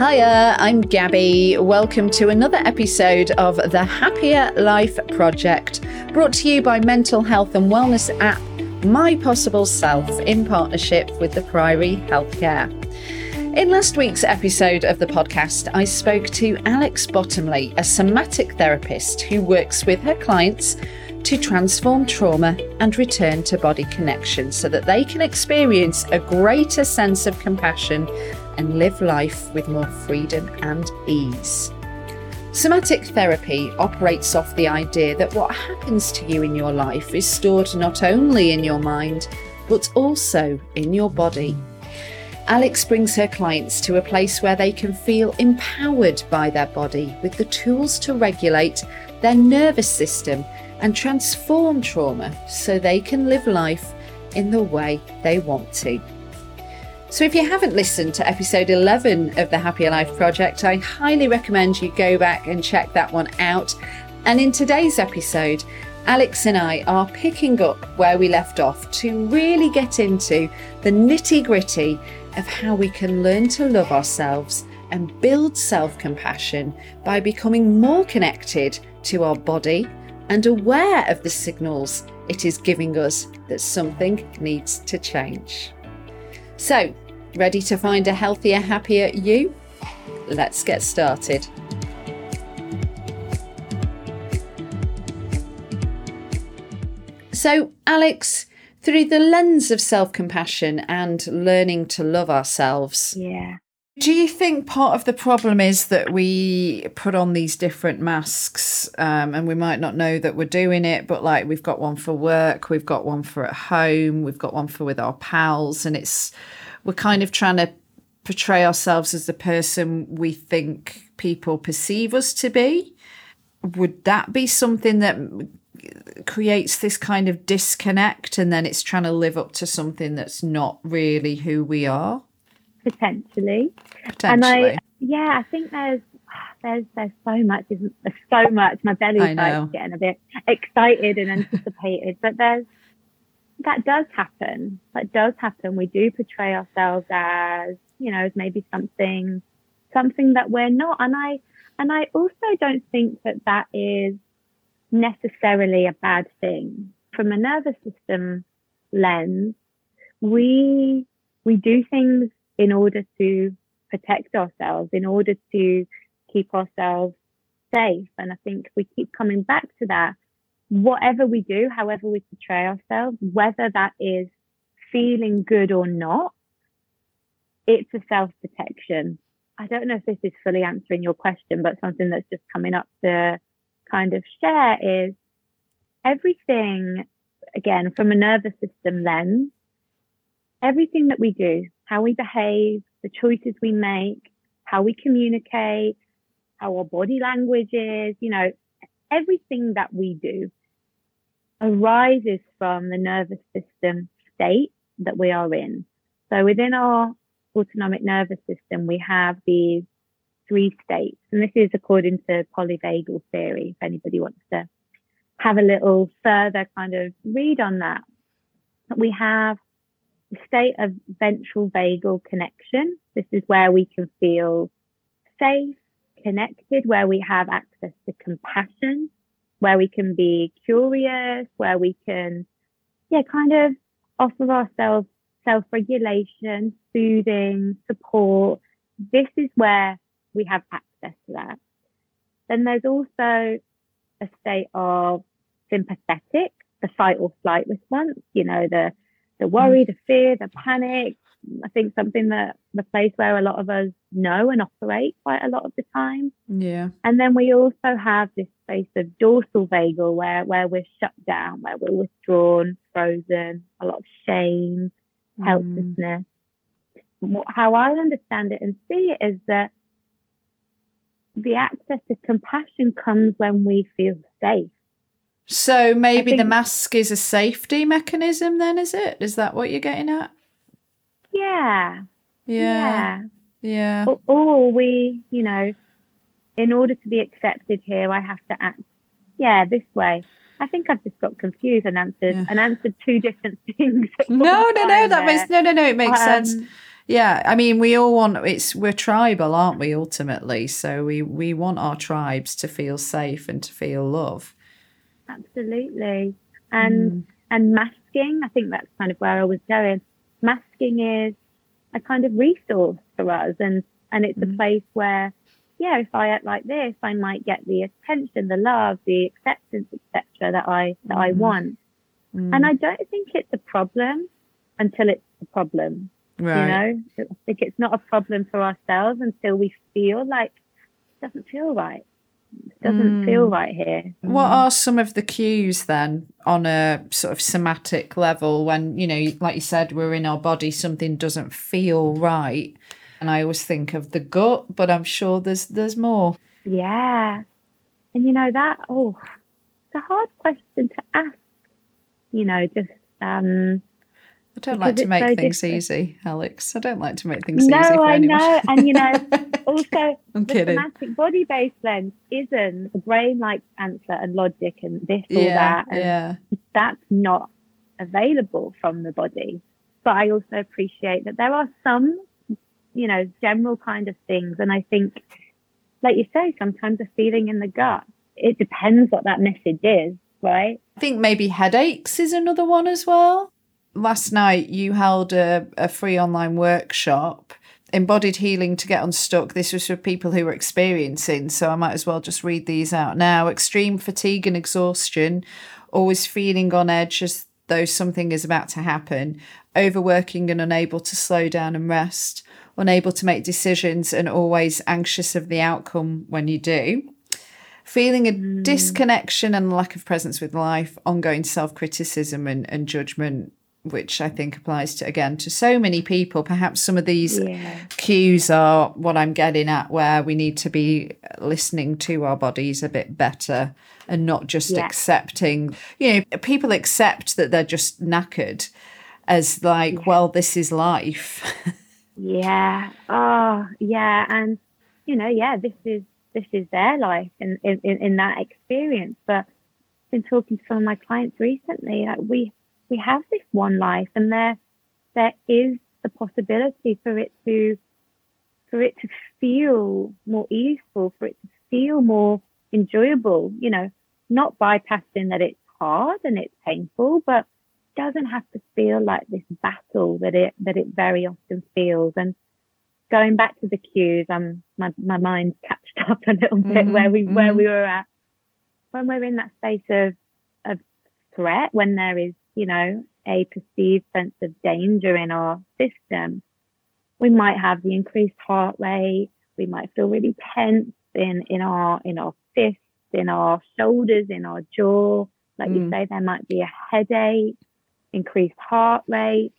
Hiya, I'm Gabby. Welcome to another episode of the Happier Life Project, brought to you by mental health and wellness app My Possible Self in partnership with the Priory Healthcare. In last week's episode of the podcast, I spoke to Alex Bottomley, a somatic therapist who works with her clients to transform trauma and return to body connection so that they can experience a greater sense of compassion and live life with more freedom and ease. Somatic therapy operates off the idea that what happens to you in your life is stored not only in your mind, but also in your body. Alex brings her clients to a place where they can feel empowered by their body with the tools to regulate their nervous system and transform trauma so they can live life in the way they want to. So, if you haven't listened to episode 11 of the Happier Life Project, I highly recommend you go back and check that one out. And in today's episode, Alex and I are picking up where we left off to really get into the nitty gritty of how we can learn to love ourselves and build self compassion by becoming more connected to our body and aware of the signals it is giving us that something needs to change. So, ready to find a healthier, happier you? Let's get started. So, Alex, through the lens of self compassion and learning to love ourselves. Yeah. Do you think part of the problem is that we put on these different masks um, and we might not know that we're doing it, but like we've got one for work, we've got one for at home, we've got one for with our pals, and it's we're kind of trying to portray ourselves as the person we think people perceive us to be. Would that be something that creates this kind of disconnect and then it's trying to live up to something that's not really who we are? Potentially. Potentially. And I, yeah, I think there's there's there's so much, isn't there? So much. My belly's like getting a bit excited and anticipated, but there's that does happen. That does happen. We do portray ourselves as, you know, as maybe something, something that we're not. And I, and I also don't think that that is necessarily a bad thing. From a nervous system lens, we, we do things in order to protect ourselves, in order to keep ourselves safe. And I think we keep coming back to that whatever we do, however we portray ourselves, whether that is feeling good or not, it's a self protection. I don't know if this is fully answering your question, but something that's just coming up to kind of share is everything, again, from a nervous system lens, everything that we do, how we behave, the choices we make, how we communicate, how our body language is, you know, everything that we do arises from the nervous system state that we are in. So within our autonomic nervous system, we have these three states. And this is according to polyvagal theory, if anybody wants to have a little further kind of read on that. We have the state of ventral vagal connection. This is where we can feel safe, connected, where we have access to compassion, where we can be curious, where we can, yeah, kind of offer ourselves self regulation, soothing, support. This is where we have access to that. Then there's also a state of sympathetic, the fight or flight response, you know, the, the worry, the fear, the panic. I think something that the place where a lot of us know and operate quite a lot of the time. Yeah. And then we also have this space of dorsal vagal where, where we're shut down, where we're withdrawn, frozen, a lot of shame, mm. helplessness. How I understand it and see it is that the access to compassion comes when we feel safe. So maybe the mask is a safety mechanism then, is it? Is that what you're getting at? Yeah. Yeah. Yeah. Or, or we, you know, in order to be accepted here, I have to act, yeah, this way. I think I've just got confused and answered yeah. and answered two different things. No, no, no, that makes no, no, no. It makes um, sense. yeah. I mean, we all want it's we're tribal, aren't we? Ultimately, so we we want our tribes to feel safe and to feel love. Absolutely, and mm. and masking. I think that's kind of where I was going. Masking is a kind of resource for us, and and it's mm. a place where yeah, if I act like this, I might get the attention, the love, the acceptance, etc. that I that mm. I want. Mm. And I don't think it's a problem until it's a problem. Right. You know, I think it's not a problem for ourselves until we feel like it doesn't feel right. It doesn't mm. feel right here. What mm. are some of the cues then on a sort of somatic level when, you know, like you said, we're in our body, something doesn't feel right? And I always think of the gut, but I'm sure there's there's more. Yeah. And you know that oh it's a hard question to ask. You know, just um I don't like to make so things different. easy, Alex. I don't like to make things no, easy for I anyone. know. And you know, also I'm the kidding. somatic body based lens isn't the brain like answer and logic and this or that. And yeah. that's not available from the body. But I also appreciate that there are some you know, general kind of things. And I think, like you say, sometimes a feeling in the gut, it depends what that message is, right? I think maybe headaches is another one as well. Last night, you held a, a free online workshop embodied healing to get unstuck. This was for people who were experiencing, so I might as well just read these out now. Extreme fatigue and exhaustion, always feeling on edge as though something is about to happen, overworking and unable to slow down and rest, unable to make decisions, and always anxious of the outcome when you do. Feeling a mm. disconnection and lack of presence with life, ongoing self criticism and, and judgment, which I think applies to again to so many people. Perhaps some of these yeah. cues are what I'm getting at, where we need to be listening to our bodies a bit better and not just yeah. accepting. You know, people accept that they're just knackered as like, yeah. well, this is life. Yeah. Oh, yeah. And you know, yeah, this is this is their life in in, in that experience. But I've been talking to some of my clients recently. Like we we have this one life, and there there is the possibility for it to for it to feel more easeful, for it to feel more enjoyable. You know, not bypassing that it's hard and it's painful, but doesn't have to feel like this battle that it that it very often feels. And going back to the cues, um, my my mind's catched up a little bit mm-hmm, where we mm-hmm. where we were at when we're in that space of of threat, when there is you know a perceived sense of danger in our system, we might have the increased heart rate. We might feel really tense in in our in our fists, in our shoulders, in our jaw. Like mm. you say, there might be a headache increased heart rate,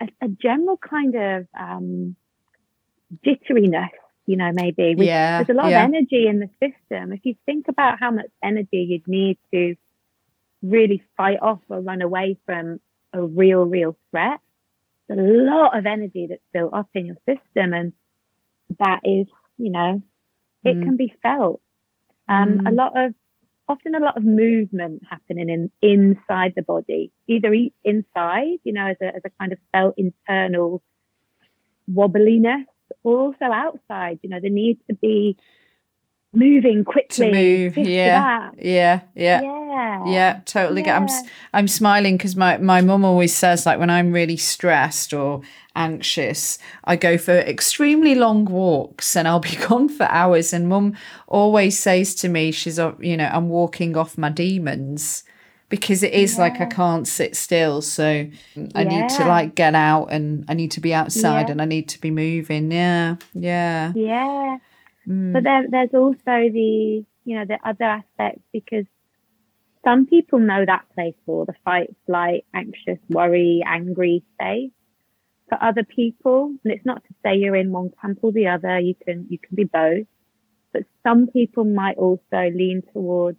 a, a general kind of um, jitteriness, you know, maybe. We, yeah, there's a lot yeah. of energy in the system. If you think about how much energy you'd need to really fight off or run away from a real, real threat, there's a lot of energy that's built up in your system. And that is, you know, it mm. can be felt. Um, mm. A lot of often a lot of movement happening in inside the body, either inside, you know, as a, as a kind of felt internal wobbliness, or also outside, you know, the need to be moving quickly to move yeah yeah yeah yeah yeah totally yeah. i'm i'm smiling because my my mum always says like when i'm really stressed or anxious i go for extremely long walks and i'll be gone for hours and mum always says to me she's you know i'm walking off my demons because it is yeah. like I can't sit still. So I yeah. need to like get out and I need to be outside yeah. and I need to be moving. Yeah. Yeah. Yeah. Mm. But there, there's also the, you know, the other aspects because some people know that place for the fight, flight, anxious, worry, angry state. For other people, and it's not to say you're in one camp or the other, you can, you can be both. But some people might also lean towards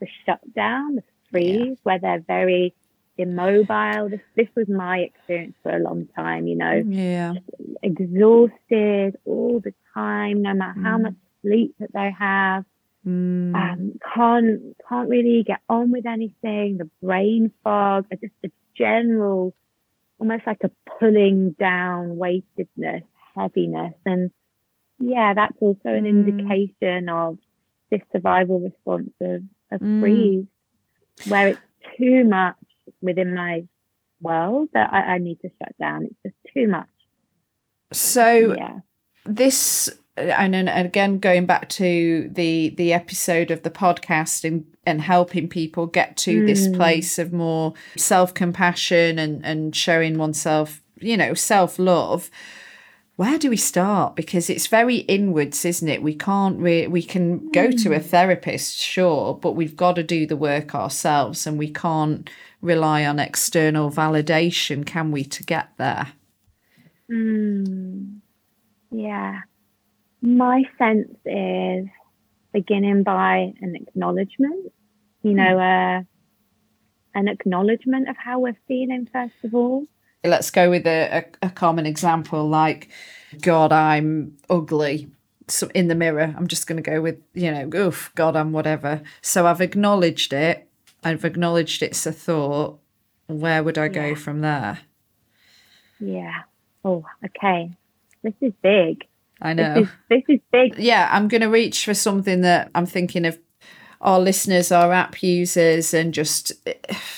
the shutdown, the freeze, yeah. where they're very immobile. This this was my experience for a long time, you know. Yeah. Exhausted all the time, no matter mm. how much sleep that they have. Mm. Um, can't can't really get on with anything. The brain fog, just the general almost like a pulling down, weightedness, heaviness. And yeah, that's also an mm. indication of this survival response of, of mm. freeze, where it's too much within my world that I, I need to shut down. It's just too much. So yeah. This and then again going back to the the episode of the podcast and and helping people get to mm. this place of more self-compassion and and showing oneself you know self-love where do we start because it's very inwards isn't it we can't re- we can go to a mm. therapist sure but we've got to do the work ourselves and we can't rely on external validation can we to get there mm. Yeah my sense is beginning by an acknowledgement, you know, mm. uh, an acknowledgement of how we're feeling, first of all. Let's go with a, a, a common example like, God, I'm ugly. So in the mirror, I'm just going to go with, you know, oof, God, I'm whatever. So I've acknowledged it. I've acknowledged it's a thought. Where would I yeah. go from there? Yeah. Oh, okay. This is big. I know. This is, this is big. Yeah, I'm going to reach for something that I'm thinking of our listeners, our app users, and just eh,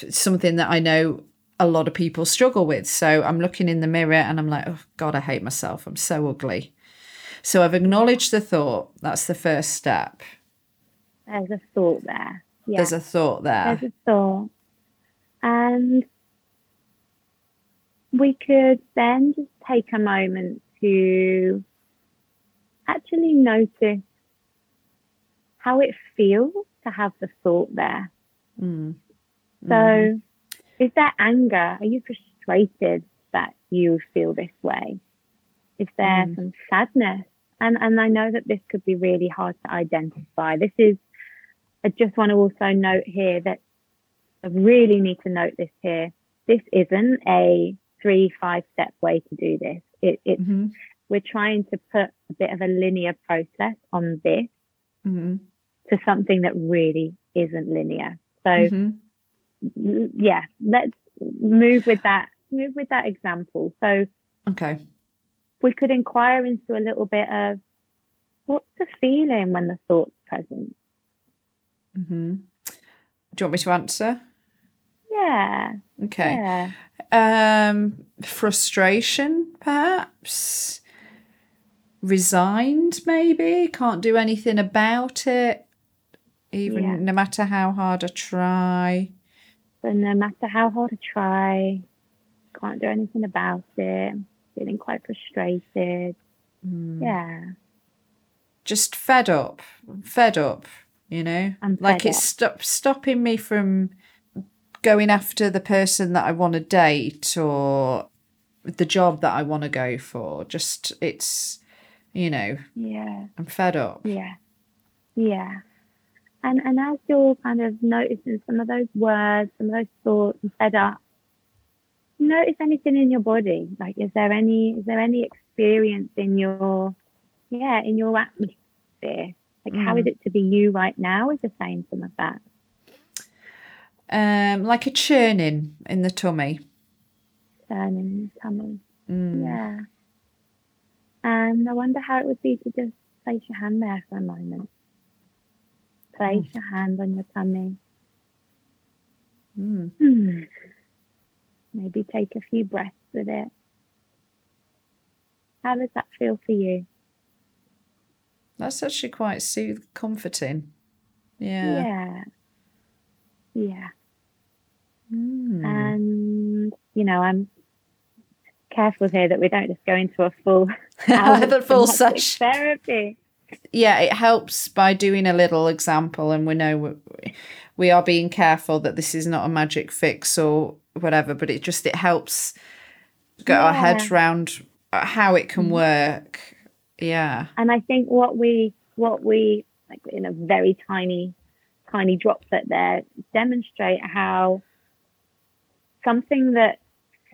something that I know a lot of people struggle with. So I'm looking in the mirror and I'm like, oh, God, I hate myself. I'm so ugly. So I've acknowledged the thought. That's the first step. There's a thought there. Yeah. There's a thought there. There's a thought. And we could then just take a moment to actually notice how it feels to have the thought there. Mm. So, mm. is there anger? Are you frustrated that you feel this way? Is there mm. some sadness? And and I know that this could be really hard to identify. This is. I just want to also note here that I really need to note this here. This isn't a three five step way to do this. It, it's mm-hmm we're trying to put a bit of a linear process on this mm-hmm. to something that really isn't linear. So, mm-hmm. yeah, let's move with that. Move with that example. So, okay, we could inquire into a little bit of what's the feeling when the thought's present. Mm-hmm. Do you want me to answer? Yeah. Okay. Yeah. Um, frustration, perhaps resigned, maybe, can't do anything about it, even yeah. no matter how hard I try. So, no matter how hard I try, can't do anything about it, feeling quite frustrated. Mm. Yeah. Just fed up, fed up, you know? like it's stop, stopping me from going after the person that I want to date or the job that I want to go for. Just, it's you know. Yeah. I'm fed up. Yeah. Yeah. And and as you're kind of noticing some of those words, some of those thoughts and fed up, notice anything in your body. Like is there any is there any experience in your yeah, in your atmosphere? Like mm. how is mm. it to be you right now? Is the same some of that? Um, like a churning in the tummy. Churning in the tummy. Mm. Yeah. And I wonder how it would be to just place your hand there for a moment. Place mm. your hand on your tummy. Mm. Hmm. Maybe take a few breaths with it. How does that feel for you? That's actually quite soothing, comforting. Yeah. Yeah. Yeah. Mm. And, you know, I'm careful here that we don't just go into a full the full session therapy. Yeah, it helps by doing a little example, and we know we are being careful that this is not a magic fix or whatever, but it just it helps get yeah. our heads around how it can mm. work. Yeah, and I think what we what we like in a very tiny tiny droplet there demonstrate how something that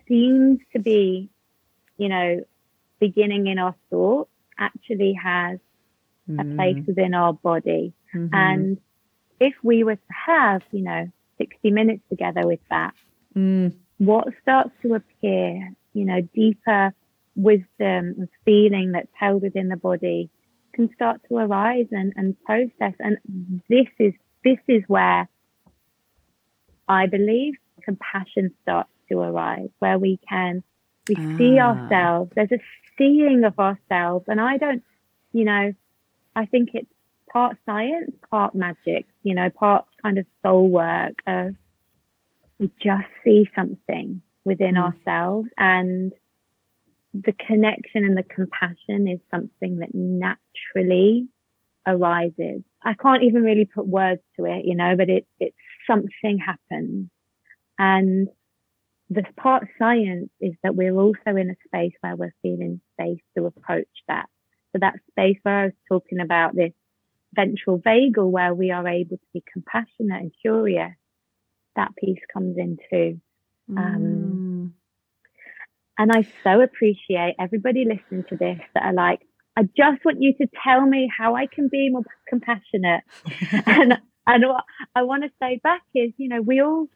seems to be, you know, beginning in our thoughts actually has mm. a place within our body. Mm-hmm. And if we were to have, you know, 60 minutes together with that, mm. what starts to appear, you know, deeper wisdom and feeling that's held within the body can start to arise and, and process. And this is this is where I believe compassion starts to arise, where we can we ah. see ourselves. There's a seeing of ourselves, and I don't, you know, I think it's part science, part magic. You know, part kind of soul work. Of we just see something within mm. ourselves, and the connection and the compassion is something that naturally arises. I can't even really put words to it, you know, but it, it's something happens. And the part science is that we're also in a space where we're feeling safe to approach that. So that space where I was talking about this ventral vagal where we are able to be compassionate and curious, that piece comes in too. Um, mm. and I so appreciate everybody listening to this that are like, I just want you to tell me how I can be more compassionate. and and what I want to say back is, you know, we all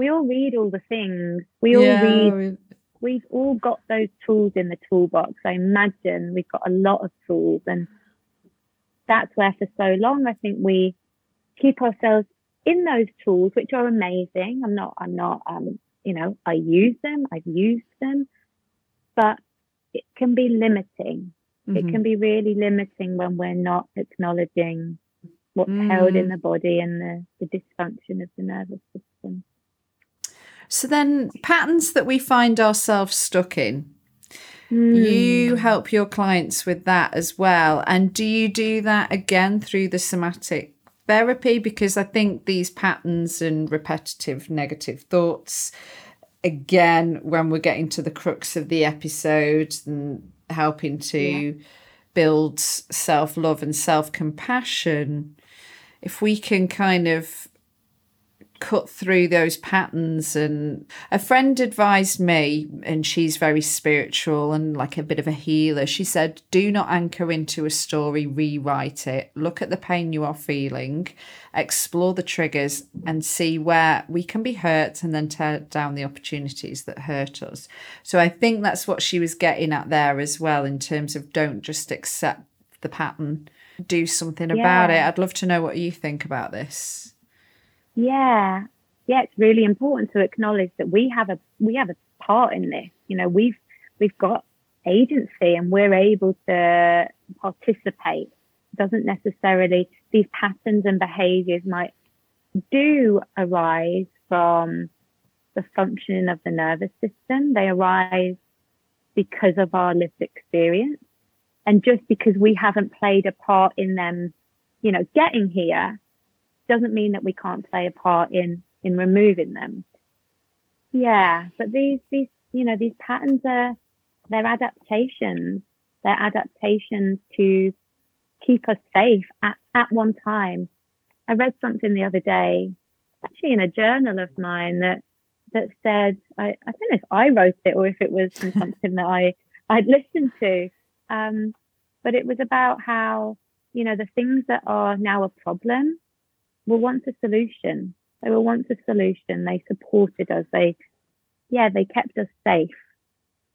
we all read all the things. We all yeah, read. We've all got those tools in the toolbox. I imagine we've got a lot of tools, and that's where for so long I think we keep ourselves in those tools, which are amazing. I'm not. I'm not. Um, you know, I use them. I've used them, but it can be limiting. Mm-hmm. It can be really limiting when we're not acknowledging what's mm. held in mm. the body and the, the dysfunction of the nervous system. So then, patterns that we find ourselves stuck in. Mm. You help your clients with that as well. And do you do that again through the somatic therapy? Because I think these patterns and repetitive negative thoughts, again, when we're getting to the crux of the episode and helping to yeah. build self love and self compassion, if we can kind of cut through those patterns. And a friend advised me and she's very spiritual and like a bit of a healer. She said do not anchor into a story rewrite it. Look at the pain you are feeling explore the triggers and see where we can be hurt and then tear down the opportunities that hurt us. So i think that's what she was getting at there as well in terms of don't just accept the pattern. Do something yeah. about it. I'd love to know what you think about this yeah, yeah, it's really important to acknowledge that we have a we have a part in this. You know, we've we've got agency and we're able to participate. Doesn't necessarily these patterns and behaviors might do arise from the functioning of the nervous system. They arise because of our lived experience. And just because we haven't played a part in them, you know, getting here doesn't mean that we can't play a part in in removing them. Yeah, but these these you know these patterns are they're adaptations. They're adaptations to keep us safe at, at one time. I read something the other day, actually in a journal of mine that that said I, I don't know if I wrote it or if it was something that I I'd listened to. Um, but it was about how, you know, the things that are now a problem were once a solution. They were once a solution. They supported us. They, yeah, they kept us safe.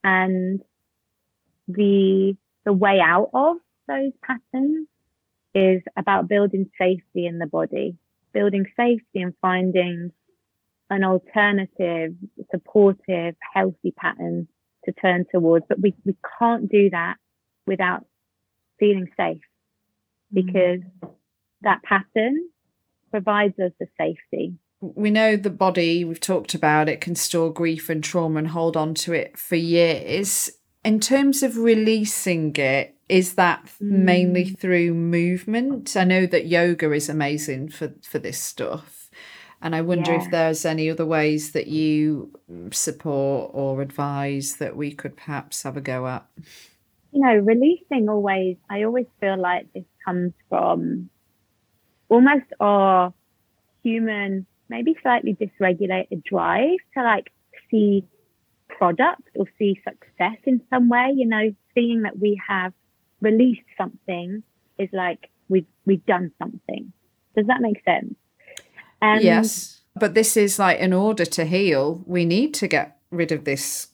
And the, the way out of those patterns is about building safety in the body, building safety and finding an alternative, supportive, healthy pattern to turn towards. But we, we can't do that without feeling safe mm. because mm. that pattern provides us the safety. We know the body, we've talked about it, can store grief and trauma and hold on to it for years. In terms of releasing it, is that mm. mainly through movement? I know that yoga is amazing for, for this stuff. And I wonder yeah. if there's any other ways that you support or advise that we could perhaps have a go at. You know, releasing always, I always feel like this comes from almost our human, maybe slightly dysregulated drive to like see product or see success in some way, you know, seeing that we have released something is like we've we've done something. Does that make sense? yes. But this is like in order to heal, we need to get rid of this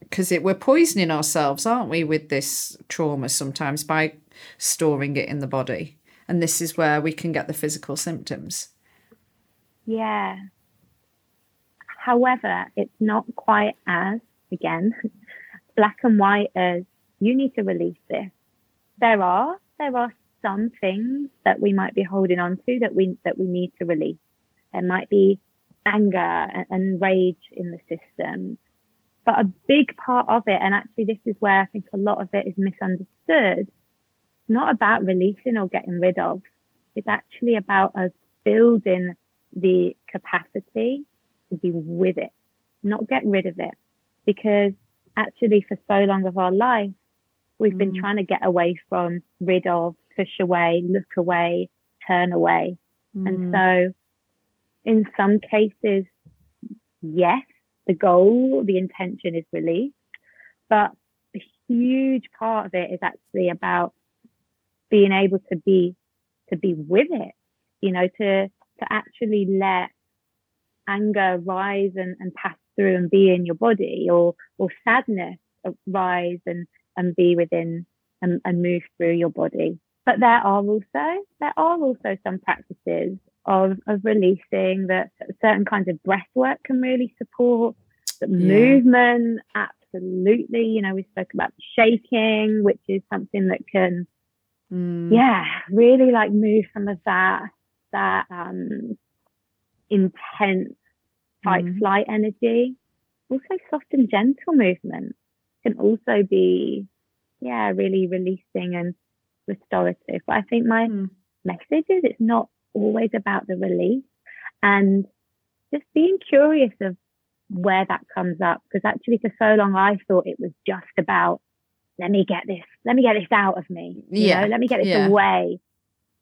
because we're poisoning ourselves, aren't we, with this trauma sometimes by storing it in the body. And this is where we can get the physical symptoms. Yeah. However, it's not quite as, again, black and white as you need to release this. There are, there are some things that we might be holding on to that we, that we need to release. There might be anger and, and rage in the system. But a big part of it, and actually this is where I think a lot of it is misunderstood, not about releasing or getting rid of. It's actually about us building the capacity to be with it, not get rid of it. Because actually for so long of our life, we've mm. been trying to get away from, rid of, push away, look away, turn away. Mm. And so in some cases, yes, the goal, the intention is release, but a huge part of it is actually about being able to be to be with it, you know, to to actually let anger rise and, and pass through and be in your body or or sadness rise and and be within and, and move through your body. But there are also there are also some practices of, of releasing that certain kinds of breath work can really support the yeah. movement absolutely you know we spoke about shaking which is something that can mm. yeah really like move some of that that um intense fight mm. flight energy also soft and gentle movement can also be yeah really releasing and restorative but i think my mm. message is it's not always about the release and just being curious of where that comes up. Because actually, for so long, I thought it was just about, let me get this, let me get this out of me. You yeah. Know, let me get this yeah. away.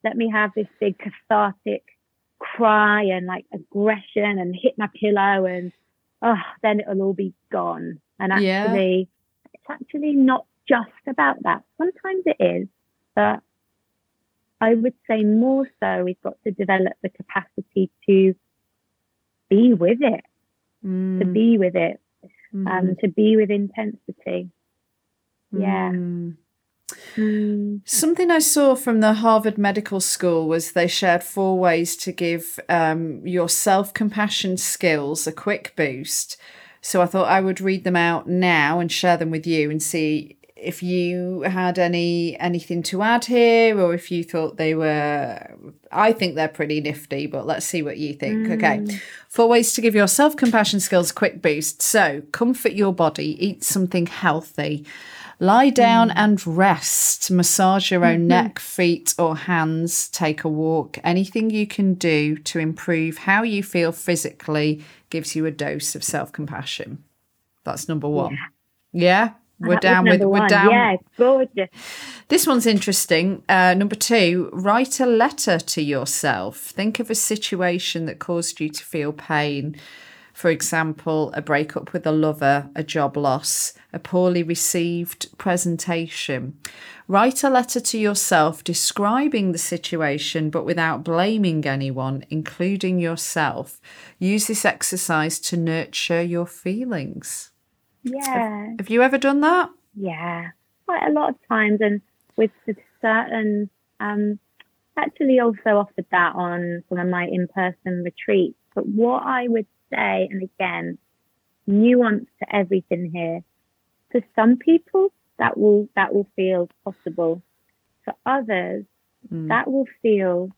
Let me have this big cathartic cry and like aggression and hit my pillow and, oh, then it'll all be gone. And actually, yeah. it's actually not just about that. Sometimes it is, but I would say more so we've got to develop the capacity to be with it, mm. to be with it, mm. um, to be with intensity. Yeah. Mm. mm. Something I saw from the Harvard Medical School was they shared four ways to give um, your self compassion skills a quick boost. So I thought I would read them out now and share them with you and see if you had any anything to add here or if you thought they were i think they're pretty nifty but let's see what you think mm. okay four ways to give your self-compassion skills a quick boost so comfort your body eat something healthy lie down mm. and rest massage your own mm-hmm. neck feet or hands take a walk anything you can do to improve how you feel physically gives you a dose of self-compassion that's number one yeah? We're down with we're down. Yeah, gorgeous. This one's interesting. Uh, number two, write a letter to yourself. Think of a situation that caused you to feel pain. For example, a breakup with a lover, a job loss, a poorly received presentation. Write a letter to yourself describing the situation but without blaming anyone, including yourself. Use this exercise to nurture your feelings. Yeah. Have you ever done that? Yeah, quite a lot of times, and with certain. Um, actually, also offered that on some of my in-person retreats. But what I would say, and again, nuance to everything here. For some people, that will that will feel possible. For others, mm. that will feel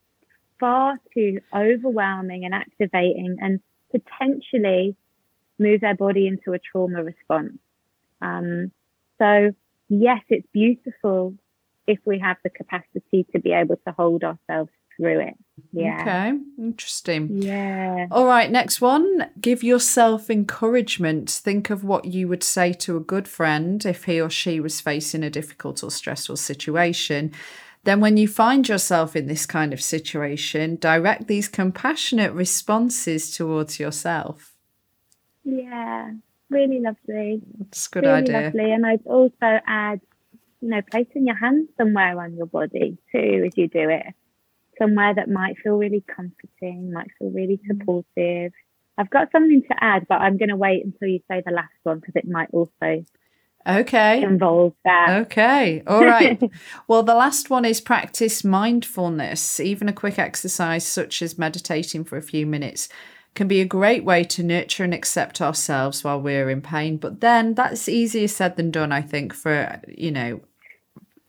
far too overwhelming and activating, and potentially move their body into a trauma response. Um, so yes, it's beautiful if we have the capacity to be able to hold ourselves through it. Yeah. Okay. Interesting. Yeah. All right. Next one. Give yourself encouragement. Think of what you would say to a good friend if he or she was facing a difficult or stressful situation. Then, when you find yourself in this kind of situation, direct these compassionate responses towards yourself. Yeah, really lovely. It's a good really idea. Lovely. And I'd also add, you know, placing your hands somewhere on your body too as you do it. Somewhere that might feel really comforting, might feel really mm. supportive. I've got something to add, but I'm going to wait until you say the last one because it might also okay involve that. Okay, all right. well, the last one is practice mindfulness. Even a quick exercise such as meditating for a few minutes can be a great way to nurture and accept ourselves while we're in pain. But then that's easier said than done, I think, for, you know,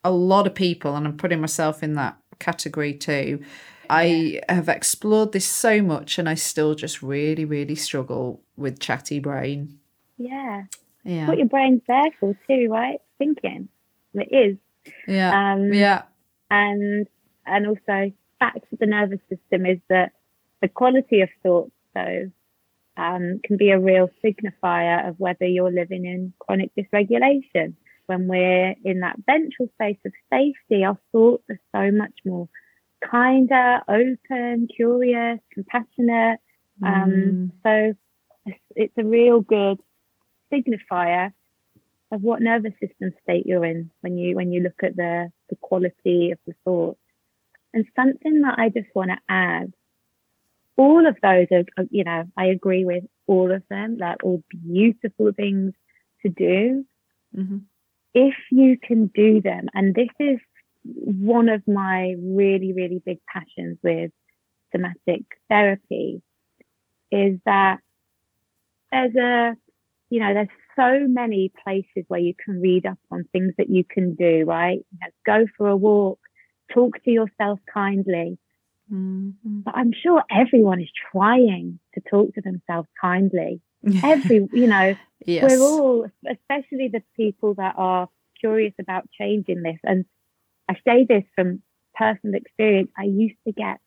a lot of people, and I'm putting myself in that category too. I have explored this so much and I still just really, really struggle with chatty brain. Yeah. Yeah. What your brain's there for too, right? Thinking. It is. Yeah. Um, yeah. And and also back to the nervous system is that the quality of thought though um, can be a real signifier of whether you're living in chronic dysregulation. When we're in that ventral space of safety, our thoughts are so much more kinder, open, curious, compassionate. Um, mm. So it's, it's a real good signifier of what nervous system state you're in when you when you look at the the quality of the thoughts. And something that I just want to add all of those are, you know, I agree with all of them. They're all beautiful things to do. Mm-hmm. If you can do them, and this is one of my really, really big passions with somatic therapy, is that there's a, you know, there's so many places where you can read up on things that you can do, right? You know, go for a walk, talk to yourself kindly, Mm-hmm. But I'm sure everyone is trying to talk to themselves kindly. Every, you know, yes. we're all, especially the people that are curious about changing this. And I say this from personal experience. I used to get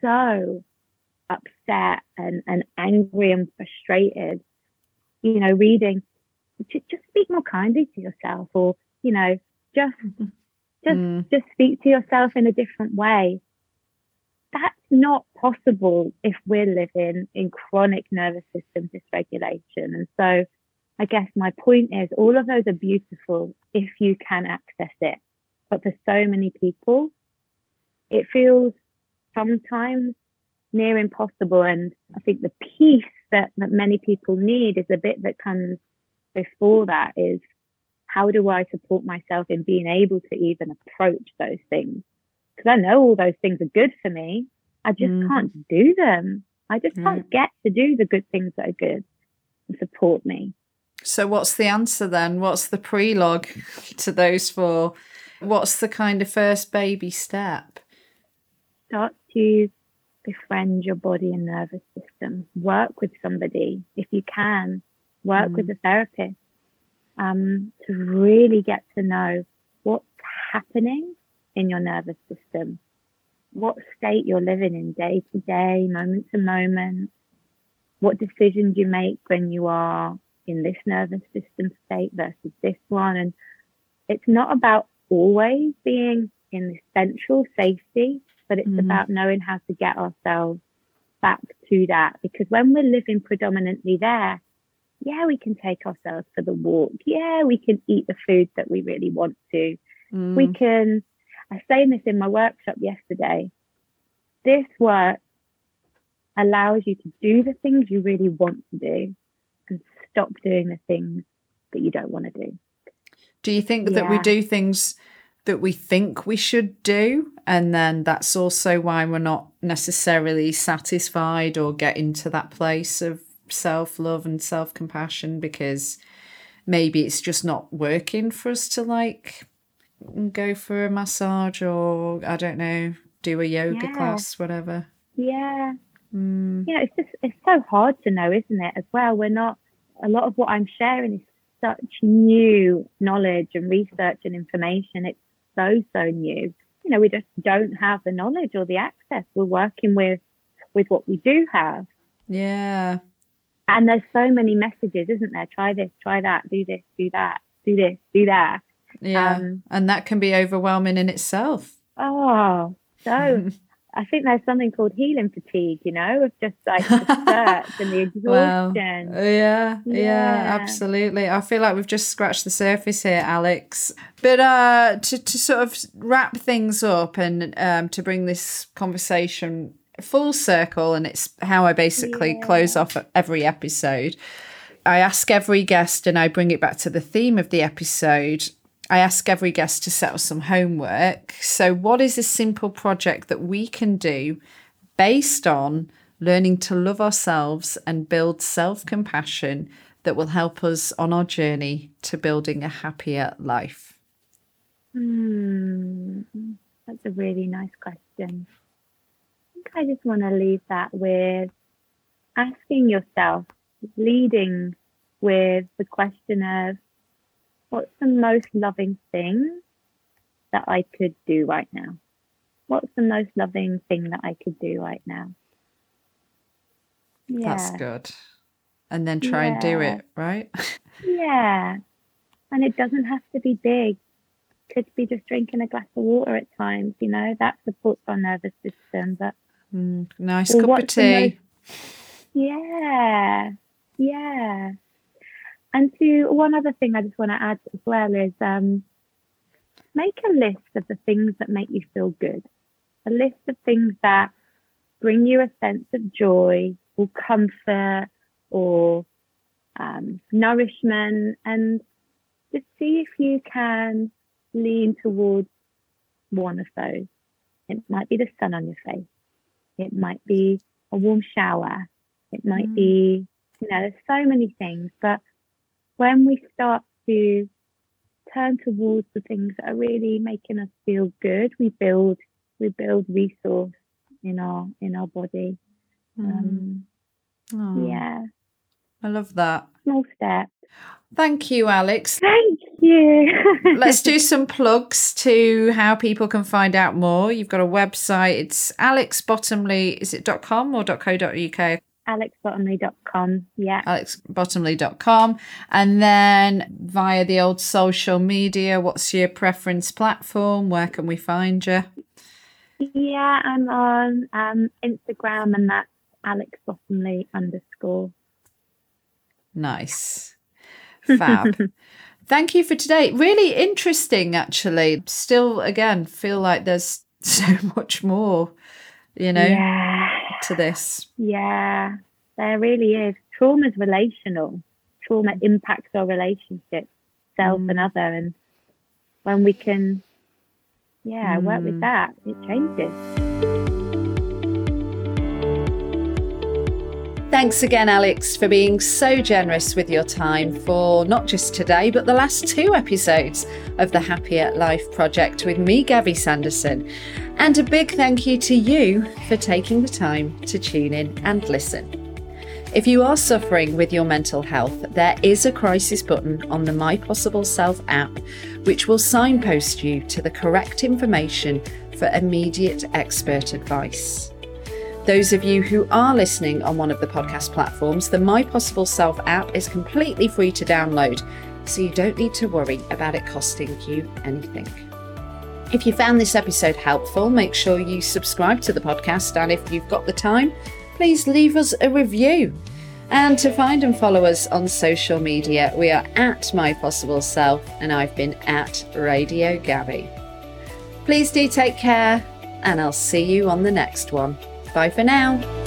so upset and, and angry and frustrated, you know, reading, just speak more kindly to yourself or, you know, just, just, mm. just speak to yourself in a different way that's not possible if we're living in chronic nervous system dysregulation. And so I guess my point is all of those are beautiful if you can access it. But for so many people, it feels sometimes near impossible. And I think the piece that, that many people need is a bit that comes before that is how do I support myself in being able to even approach those things? Because I know all those things are good for me. I just mm. can't do them. I just can't get to do the good things that are good and support me. So, what's the answer then? What's the prelogue to those four? What's the kind of first baby step? Start to befriend your body and nervous system. Work with somebody if you can. Work mm. with a therapist um, to really get to know what's happening in your nervous system, what state you're living in day to day, moment to moment, what decisions you make when you are in this nervous system state versus this one. And it's not about always being in this ventral safety, but it's mm-hmm. about knowing how to get ourselves back to that. Because when we're living predominantly there, yeah, we can take ourselves for the walk. Yeah, we can eat the food that we really want to. Mm. We can I saying this in my workshop yesterday. This work allows you to do the things you really want to do and stop doing the things that you don't want to do. Do you think yeah. that we do things that we think we should do? And then that's also why we're not necessarily satisfied or get into that place of self love and self compassion because maybe it's just not working for us to like go for a massage or I don't know, do a yoga yeah. class, whatever. Yeah. Mm. Yeah, it's just it's so hard to know, isn't it? As well, we're not a lot of what I'm sharing is such new knowledge and research and information. It's so so new. You know, we just don't have the knowledge or the access. We're working with with what we do have. Yeah. And there's so many messages, isn't there? Try this, try that, do this, do that, do this, do that. Yeah. Um, and that can be overwhelming in itself. Oh, so I think there's something called healing fatigue, you know, of just like the search and the exhaustion. Well, yeah, yeah, yeah, absolutely. I feel like we've just scratched the surface here, Alex. But uh, to, to sort of wrap things up and um, to bring this conversation full circle, and it's how I basically yeah. close off every episode. I ask every guest, and I bring it back to the theme of the episode. I ask every guest to set settle some homework. So, what is a simple project that we can do based on learning to love ourselves and build self compassion that will help us on our journey to building a happier life? Hmm, that's a really nice question. I think I just want to leave that with asking yourself, leading with the question of what's the most loving thing that I could do right now? What's the most loving thing that I could do right now? Yeah. That's good and then try yeah. and do it, right? yeah. And it doesn't have to be big. Could be just drinking a glass of water at times, you know, that supports our nervous system. But mm, nice well, cup of tea. Most... Yeah. Yeah. And to one other thing I just want to add as well is um, make a list of the things that make you feel good. A list of things that bring you a sense of joy or comfort or um, nourishment and just see if you can lean towards one of those. It might be the sun on your face. It might be a warm shower. It might mm. be, you know, there's so many things. But when we start to turn towards the things that are really making us feel good, we build we build resource in our in our body. Mm. Um, yeah. I love that. Small step. Thank you, Alex. Thank you. Let's do some plugs to how people can find out more. You've got a website. It's alexbottomley, is it .com or .co.uk? alexbottomley.com, yeah. alexbottomley.com. And then via the old social media, what's your preference platform? Where can we find you? Yeah, I'm on um, Instagram and that's alexbottomley underscore. Nice. Fab. Thank you for today. Really interesting, actually. Still, again, feel like there's so much more, you know, yeah. To this. Yeah, there really is. Trauma is relational. Trauma impacts our relationships, self mm. and other. And when we can, yeah, mm. work with mm. that, it changes. Thanks again, Alex, for being so generous with your time for not just today, but the last two episodes of the Happier Life Project with me, Gabby Sanderson. And a big thank you to you for taking the time to tune in and listen. If you are suffering with your mental health, there is a crisis button on the My Possible Self app, which will signpost you to the correct information for immediate expert advice. Those of you who are listening on one of the podcast platforms, the My Possible Self app is completely free to download, so you don't need to worry about it costing you anything. If you found this episode helpful, make sure you subscribe to the podcast, and if you've got the time, please leave us a review. And to find and follow us on social media, we are at My Possible Self, and I've been at Radio Gabby. Please do take care, and I'll see you on the next one. Bye for now.